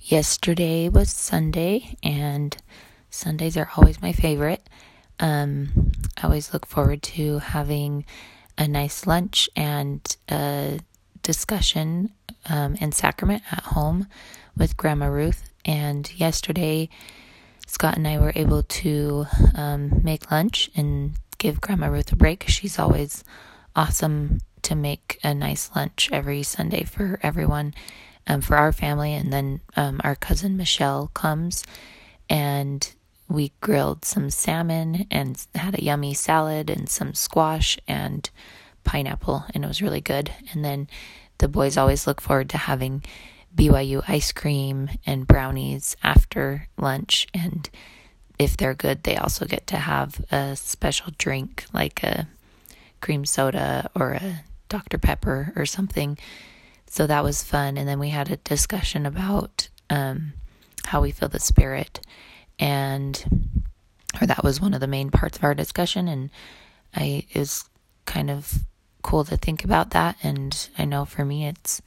yesterday was Sunday, and Sundays are always my favorite. Um, I always look forward to having a nice lunch and a discussion um, and sacrament at home with Grandma Ruth. And yesterday, Scott and I were able to um, make lunch and give Grandma Ruth a break. She's always awesome to make a nice lunch every Sunday for everyone, um, for our family. And then um, our cousin Michelle comes and we grilled some salmon and had a yummy salad and some squash and pineapple, and it was really good. And then the boys always look forward to having BYU ice cream and brownies after lunch. And if they're good, they also get to have a special drink like a cream soda or a Dr. Pepper or something. So that was fun. And then we had a discussion about um, how we feel the spirit. And, or that was one of the main parts of our discussion. And I, it was kind of cool to think about that. And I know for me, it's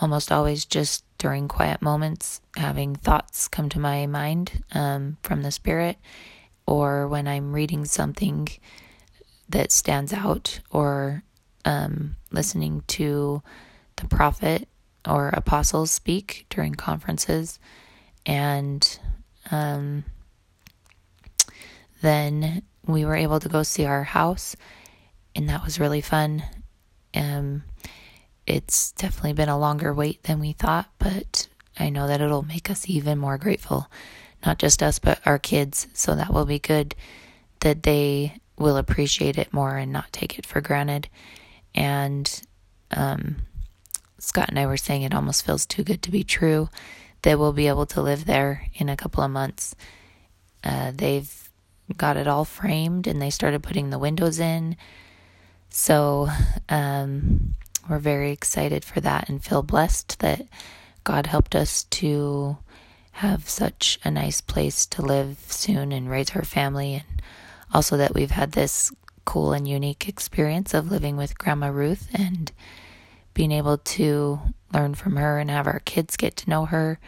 almost always just during quiet moments having thoughts come to my mind um, from the spirit or when I'm reading something that stands out or um, listening to the prophet or apostles speak during conferences. And um, then we were able to go see our house, and that was really fun. Um, it's definitely been a longer wait than we thought, but I know that it'll make us even more grateful. Not just us, but our kids. So that will be good that they will appreciate it more and not take it for granted. And um, Scott and I were saying it almost feels too good to be true that we'll be able to live there in a couple of months. Uh, they've got it all framed and they started putting the windows in. So um, we're very excited for that and feel blessed that God helped us to have such a nice place to live soon and raise our family and also that we've had this cool and unique experience of living with Grandma Ruth and being able to learn from her and have our kids get to know her.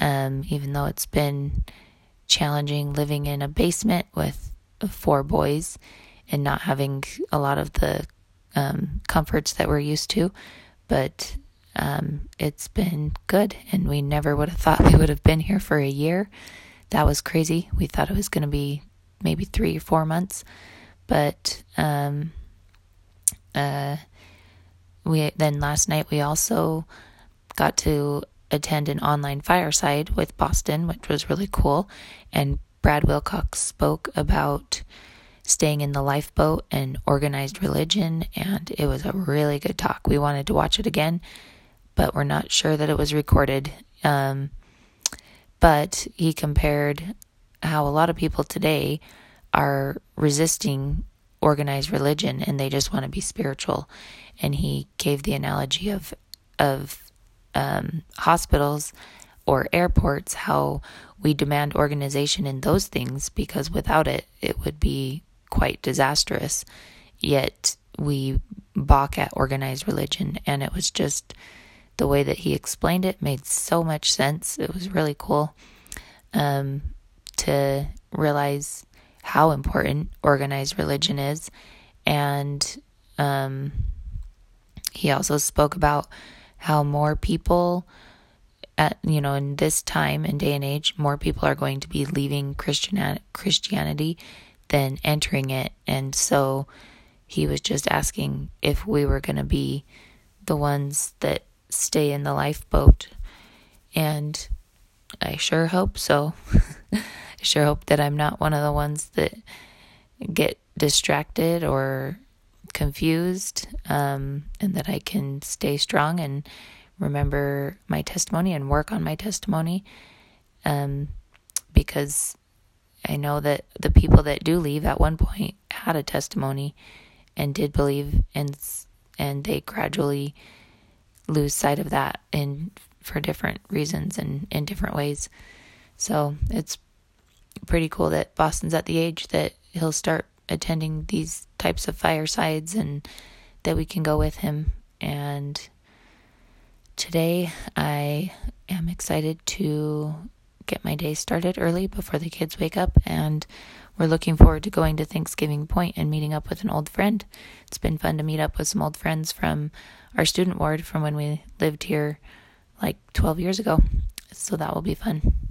Um, even though it's been challenging living in a basement with four boys and not having a lot of the um, comforts that we're used to, but um, it's been good. And we never would have thought we would have been here for a year. That was crazy. We thought it was going to be maybe three or four months. But um, uh, we then last night we also got to attend an online fireside with Boston, which was really cool. And Brad Wilcox spoke about staying in the lifeboat and organized religion, and it was a really good talk. We wanted to watch it again, but we're not sure that it was recorded. Um, but he compared how a lot of people today are resisting organized religion and they just want to be spiritual. And he gave the analogy of of um, hospitals or airports, how we demand organization in those things because without it, it would be quite disastrous. Yet we balk at organized religion, and it was just the way that he explained it made so much sense. It was really cool um, to realize how important organized religion is. And um, he also spoke about how more people, at you know, in this time and day and age, more people are going to be leaving Christian Christianity than entering it. And so he was just asking if we were going to be the ones that stay in the lifeboat. And I sure hope so. Sure hope that I'm not one of the ones that get distracted or confused, um, and that I can stay strong and remember my testimony and work on my testimony. Um, because I know that the people that do leave at one point had a testimony and did believe, and and they gradually lose sight of that in for different reasons and in different ways. So it's pretty cool that Boston's at the age that he'll start attending these types of firesides and that we can go with him. And today I am excited to get my day started early before the kids wake up and we're looking forward to going to Thanksgiving Point and meeting up with an old friend. It's been fun to meet up with some old friends from our student ward from when we lived here like 12 years ago. So that will be fun.